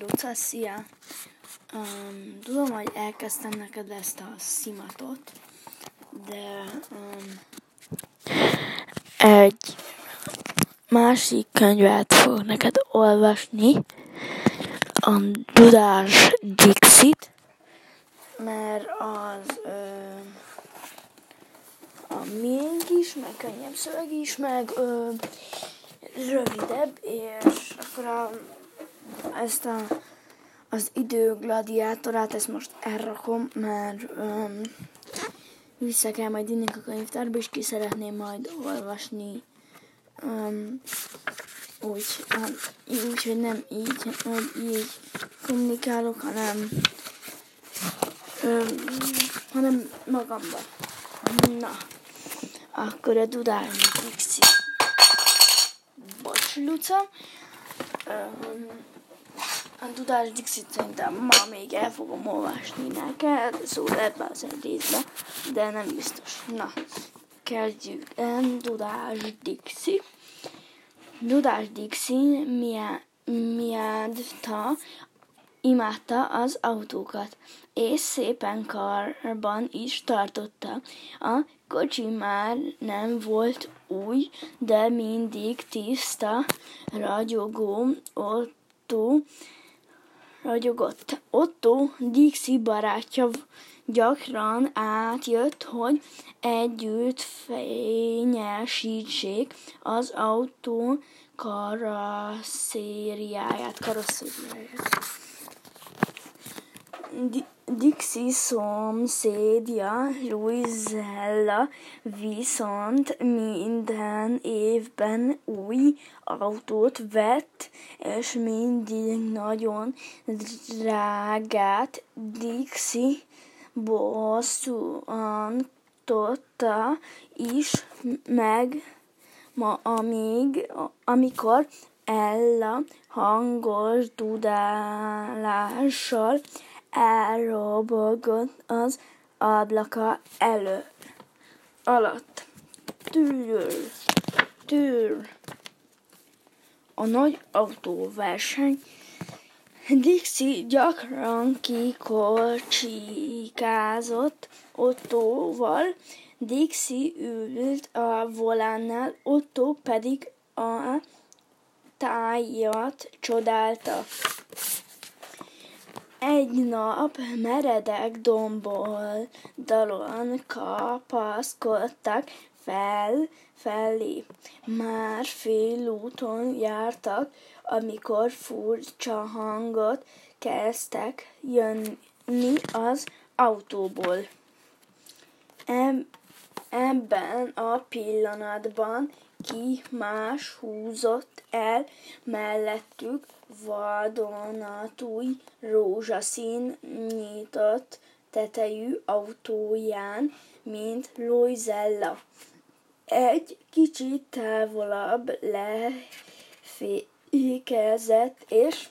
Luca! Um, tudom, hogy elkezdtem neked ezt a szimatot, de um, egy másik könyvet fog neked olvasni, a Dudás Dixit, mert az ö, a miénk is, meg könnyebb szöveg is, meg ö, rövidebb, és akkor a ezt a, az idő gladiátorát, ezt most elrakom, mert um, vissza kell majd inni a könyvtárba, és ki szeretném majd olvasni um, úgy, hát, úgy, hogy nem így, hogy így kommunikálok, hanem um, hanem magamba. Na, akkor a Dudálni Pixi. Bocs, Luca. Um, a Dudás Dixit szerintem ma még el fogom olvasni neked, szóval ebben az egy részben, de nem biztos. Na, kezdjük el. Dudás Dixi. Dudás Dixi miádta, imádta az autókat, és szépen karban is tartotta. A kocsi már nem volt új, de mindig tiszta, ragyogó, Otto ragyogott. Otto Dixi barátja gyakran átjött, hogy együtt fényesítsék az autó karosszériáját. karosszériáját. Dixie szomszédja Louisella viszont minden évben új autót vett, és mindig nagyon drágát Dixie bosszantotta is meg, ma amíg, amikor Ella hangos dudálással elrobogott az ablaka elő. Alatt. Tűr. Tűr. A nagy autóverseny Dixie gyakran kikolcsikázott Ottóval, Dixie ült a volánnál, Otto pedig a tájat csodálta. Egy nap meredek domboldalon kapaszkodtak fel felé. Már félúton jártak, amikor furcsa hangot kezdtek jönni az autóból. Ebben a pillanatban ki más húzott el mellettük vadonatúj rózsaszín nyitott tetejű autóján, mint Loizella. Egy kicsit távolabb lefékezett, és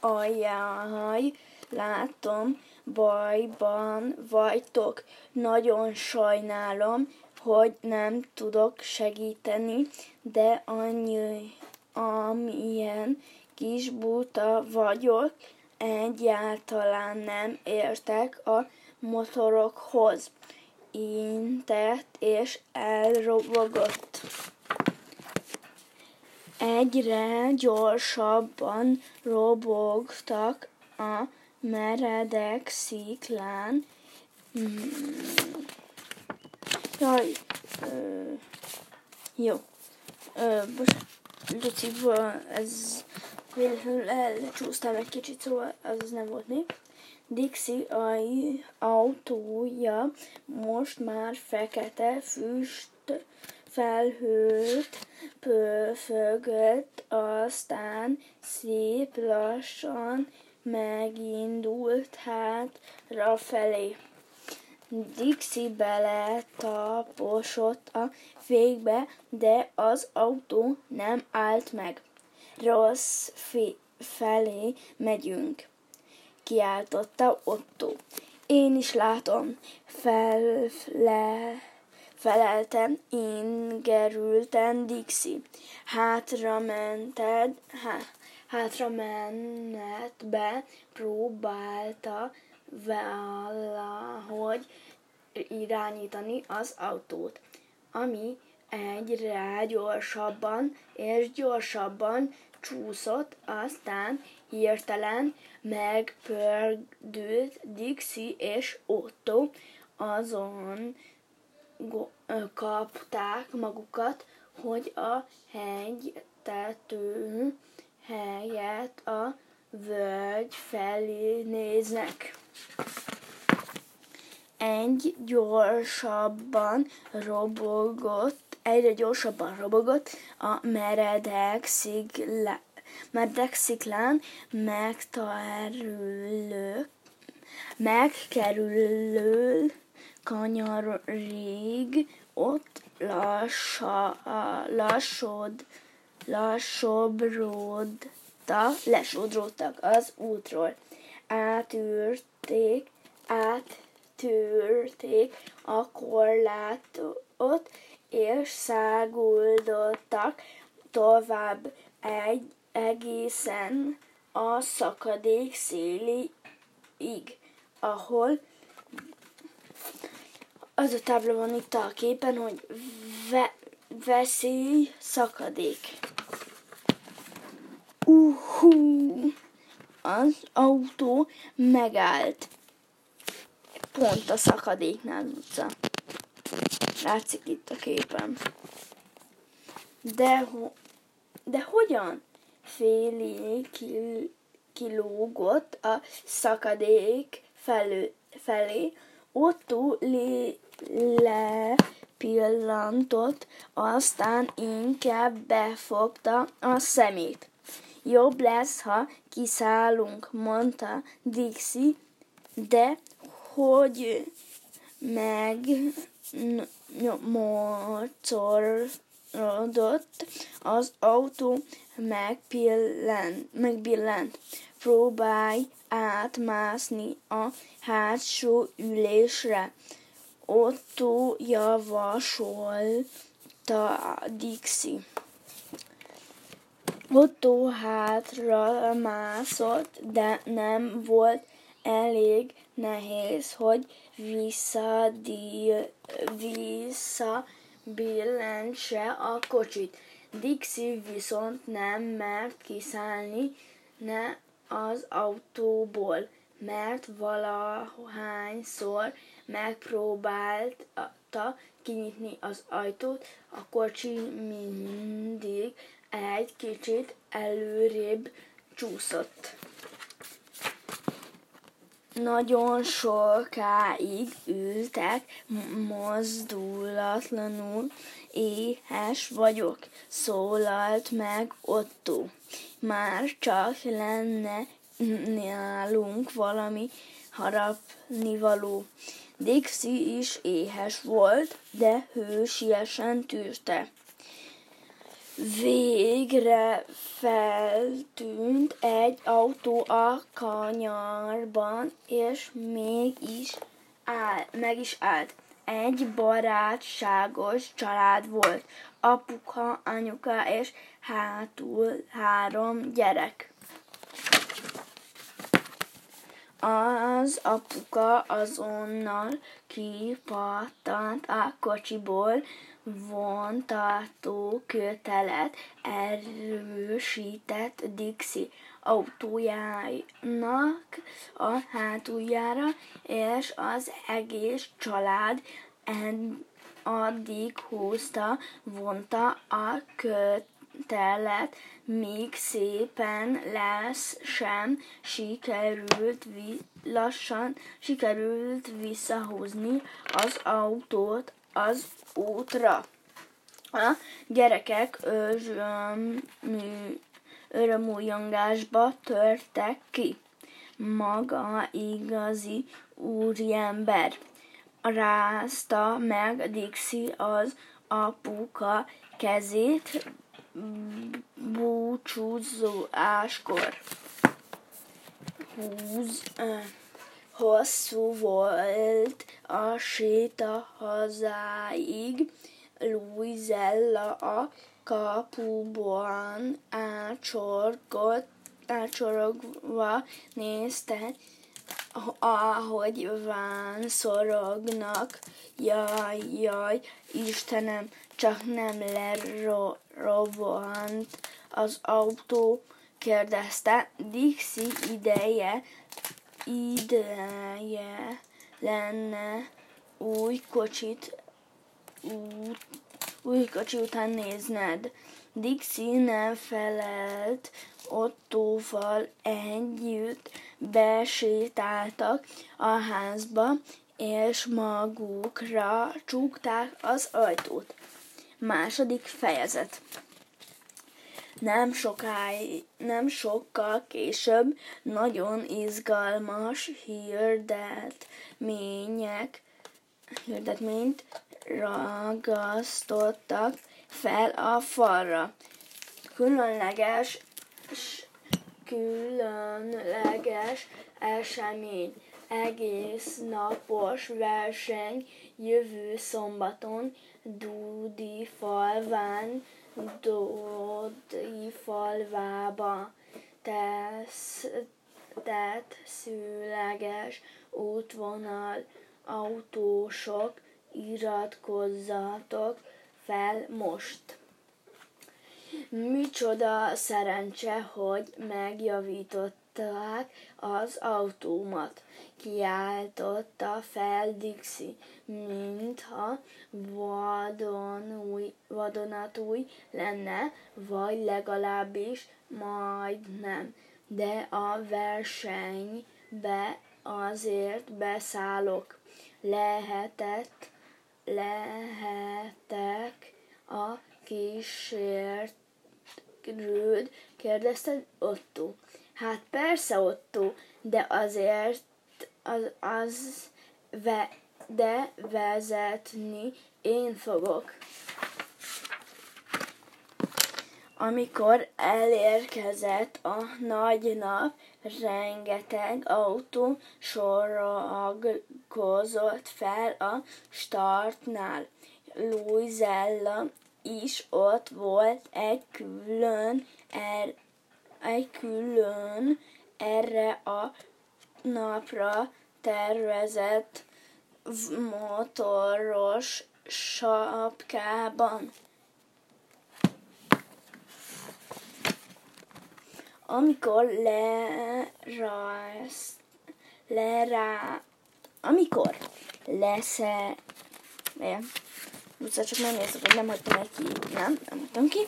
ajaj, látom, bajban vagytok. Nagyon sajnálom, hogy nem tudok segíteni, de annyi, amilyen kis buta vagyok, egyáltalán nem értek a motorokhoz. Intett és elrobogott. Egyre gyorsabban robogtak a meredek sziklán. Jaj, ö, jó. Ö, bocsánat. Luci, ez véletlenül elcsúsztam egy kicsit, szóval az nem volt még. Dixie autója most már fekete füst felhőt pöfögött, aztán szép lassan megindult hátra felé. Dixie bele taposott a fékbe, de az autó nem állt meg. Rossz felé megyünk, kiáltotta Otto. Én is látom, fel, le, feleltem ingerülten Dixie. Hátra mented, há, hátra menetbe próbálta valahogy irányítani az autót, ami egyre gyorsabban és gyorsabban csúszott, aztán hirtelen megpördült Dixie és Otto, azon kapták magukat, hogy a hegy tető helyett a völgy felé néznek. Egy gyorsabban robogott, egyre gyorsabban robogott a meredek szigla, meredek sziklán megterülő, megkerülő kanyarig ott lassa, lassod, lassabrodta, lesodródtak az útról. Átűrték, áttűrték a korlátot, és száguldottak tovább egy egészen a szakadék szélig, ahol az a tábla van itt a képen, hogy ve, veszély szakadék. Uhú! Az autó megállt. Pont a szakadéknál utca. Látszik itt a képen. De, de hogyan? Félé kil- kilógott a szakadék felő, felé, Otto lepillantott, aztán inkább befogta a szemét. Jobb lesz, ha kiszállunk, mondta Dixie, de hogy meg mocorodott, az autó megpillent, megbillent. Próbálj átmászni a hátsó ülésre. Otto javasolta Dixie. Otto hátra mászott, de nem volt elég nehéz, hogy visszabillentse a kocsit. Dixie viszont nem mert kiszállni ne az autóból, mert valahányszor megpróbálta kinyitni az ajtót, a kocsi mindig egy kicsit előrébb csúszott. Nagyon sokáig ültek, mozdulatlanul, éhes vagyok, szólalt meg Otto. Már csak lenne nálunk valami harapnivaló. Dixie is éhes volt, de hősiesen tűrte. Végre feltűnt egy autó a kanyarban, és mégis áll, meg is állt. Egy barátságos család volt. Apuka, anyuka és hátul három gyerek. Az apuka azonnal kipattant a kocsiból, vontató kötelet erősített Dixie autójának a hátuljára, és az egész család addig húzta, vonta a kötelet, míg szépen lesz sem sikerült vi- lassan sikerült visszahúzni az autót az útra. A gyerekek örömű, örömújongásba törtek ki. Maga igazi úriember. Rázta meg Dixie az apuka kezét búcsúzáskor. Húz, Hosszú volt a séta hazáig, Luizella a kapuban ácsorgott, ácsorogva nézte, ahogy ván szorognak. Jaj, jaj, Istenem, csak nem lerovant az autó, kérdezte. Dixi ideje, ideje lenne új kocsit út, új kocsi után nézned. Dixie nem felelt, Ottóval együtt besétáltak a házba, és magukra csukták az ajtót. Második fejezet. Nem, sokáig, nem sokkal később nagyon izgalmas hirdetmények, hirdetményt ragasztottak fel a falra. Különleges, különleges esemény, egész napos verseny jövő szombaton Dudi falván, Dudi falvába tesz, tett szüleges útvonal, autósok, iratkozzatok fel most. Micsoda szerencse, hogy megjavították az autómat, kiáltotta fel Dixi, mintha vadonúj, vadonatúj lenne, vagy legalábbis majdnem. De a versenybe azért beszállok. Lehetett, lehetek a kísért rőd? kérdezte Otto. Hát persze, Otto, de azért az, az ve, de vezetni én fogok. Amikor elérkezett a nagy nap, rengeteg autó sorakozott fel a startnál. Louisella is ott volt egy külön, er, egy külön erre a napra tervezett motoros sapkában. Amikor lerász, lerá, amikor lesze, Viszont csak nem érzek, hogy nem hagytam egy ki. Nem, nem hagytam ki.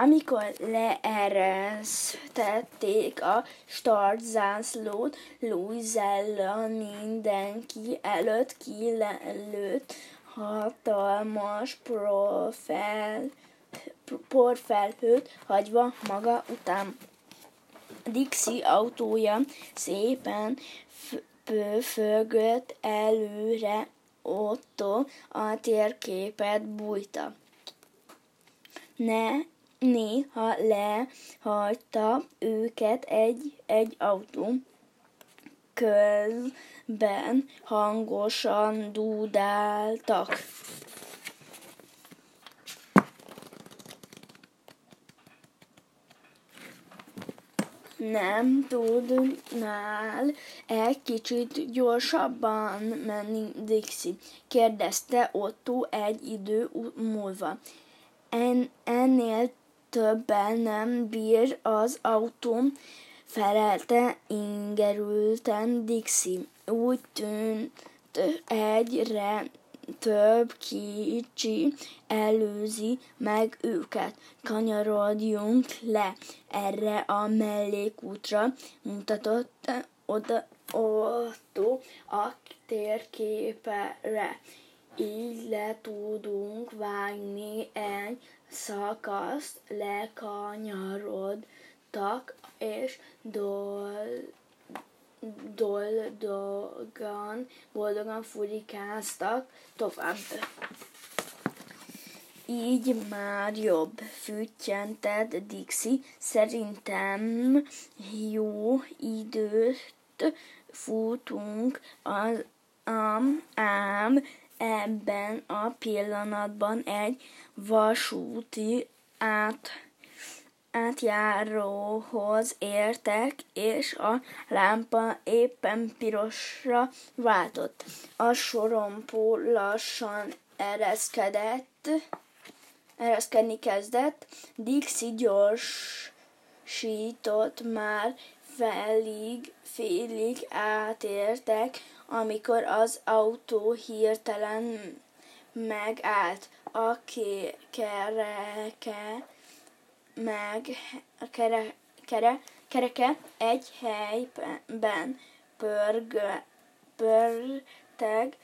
Amikor leeresztették a start zászlót, Louisella mindenki előtt kilelőtt hatalmas profel, porfelhőt hagyva maga után. Dixie autója szépen pöfögött előre Otto a térképet bújta. Ne, néha lehagyta őket egy-egy autó. Közben hangosan dúdáltak. nem tudnál egy kicsit gyorsabban menni, Dixie? kérdezte Otto egy idő múlva. En, ennél többen nem bír az autóm, felelte ingerülten Dixie. Úgy tűnt egyre több kicsi előzi meg őket. Kanyarodjunk le erre a mellékútra, mutatott oda Otto a térképre. Így le tudunk vágni egy szakaszt, lekanyarodtak, és dol doldogan, boldogan furikáztak tovább. Így már jobb, füttyentett Dixie. Szerintem jó időt futunk, az, ám, ám ebben a pillanatban egy vasúti át, átjáróhoz értek, és a lámpa éppen pirosra váltott. A sorompó lassan ereszkedett, ereszkedni kezdett, Dixi gyorsított már félig, félig átértek, amikor az autó hirtelen megállt. A kereke meg a kere, kere, kereke egy helyben pörg, pörteg,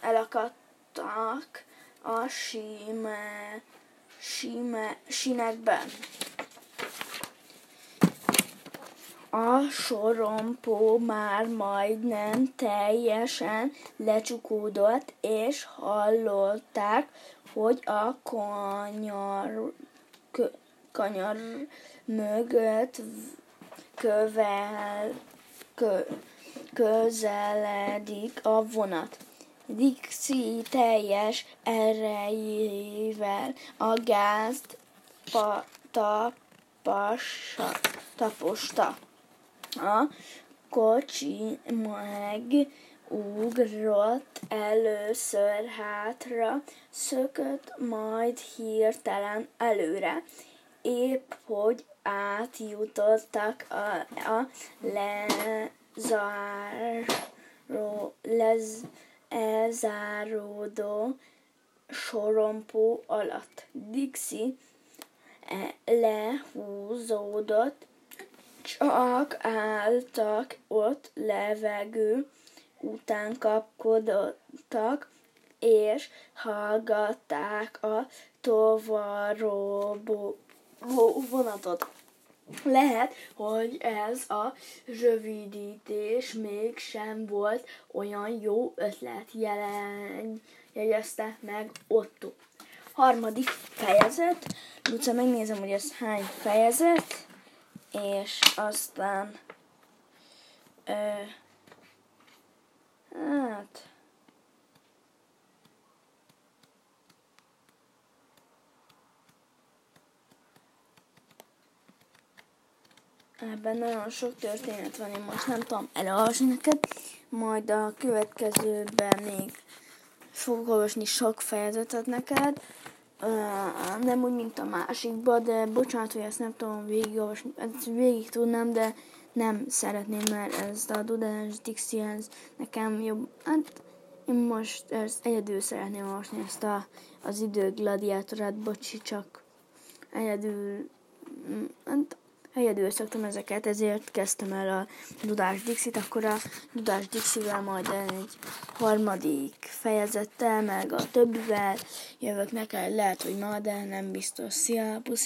elakadtak a sime, sime, sinekben. A sorompó már majdnem teljesen lecsukódott, és hallották, hogy a kanyar, kö, kanyar mögött kövel, kö, közeledik a vonat. Dixi teljes erejével a gázt pa, tapassa, taposta. A kocsi meg ugrott először hátra, szökött majd hirtelen előre, épp hogy átjutottak a, a lezáró, lez, elzáródó sorompó alatt. Dixi e, lehúzódott, csak álltak ott levegő után kapkodottak, és hallgatták a tovaró vonatot. Lehet, hogy ez a rövidítés mégsem volt olyan jó ötlet, jelen jegyezte meg Otto. Harmadik fejezet. Luca, megnézem, hogy ez hány fejezet és aztán ö, hát Ebben nagyon sok történet van, én most nem tudom elolvasni neked, majd a következőben még fogok olvasni sok fejezetet neked, nem úgy, mint a másikba, de bocsánat, hogy ezt nem tudom végigolvasni, ezt végig tudnám, de nem szeretném, mert ezt a Dudás Dixians nekem jobb, hát én most ezt egyedül szeretném olvasni ezt a, az idő gladiátorát, bocsi, csak egyedül, hát egyedül szoktam ezeket, ezért kezdtem el a Dudás Dixit, akkor a Dudás Dixivel majd egy harmadik fejezettel, meg a többivel jövök neked, lehet, hogy ma, de nem biztos. Szia, puszi!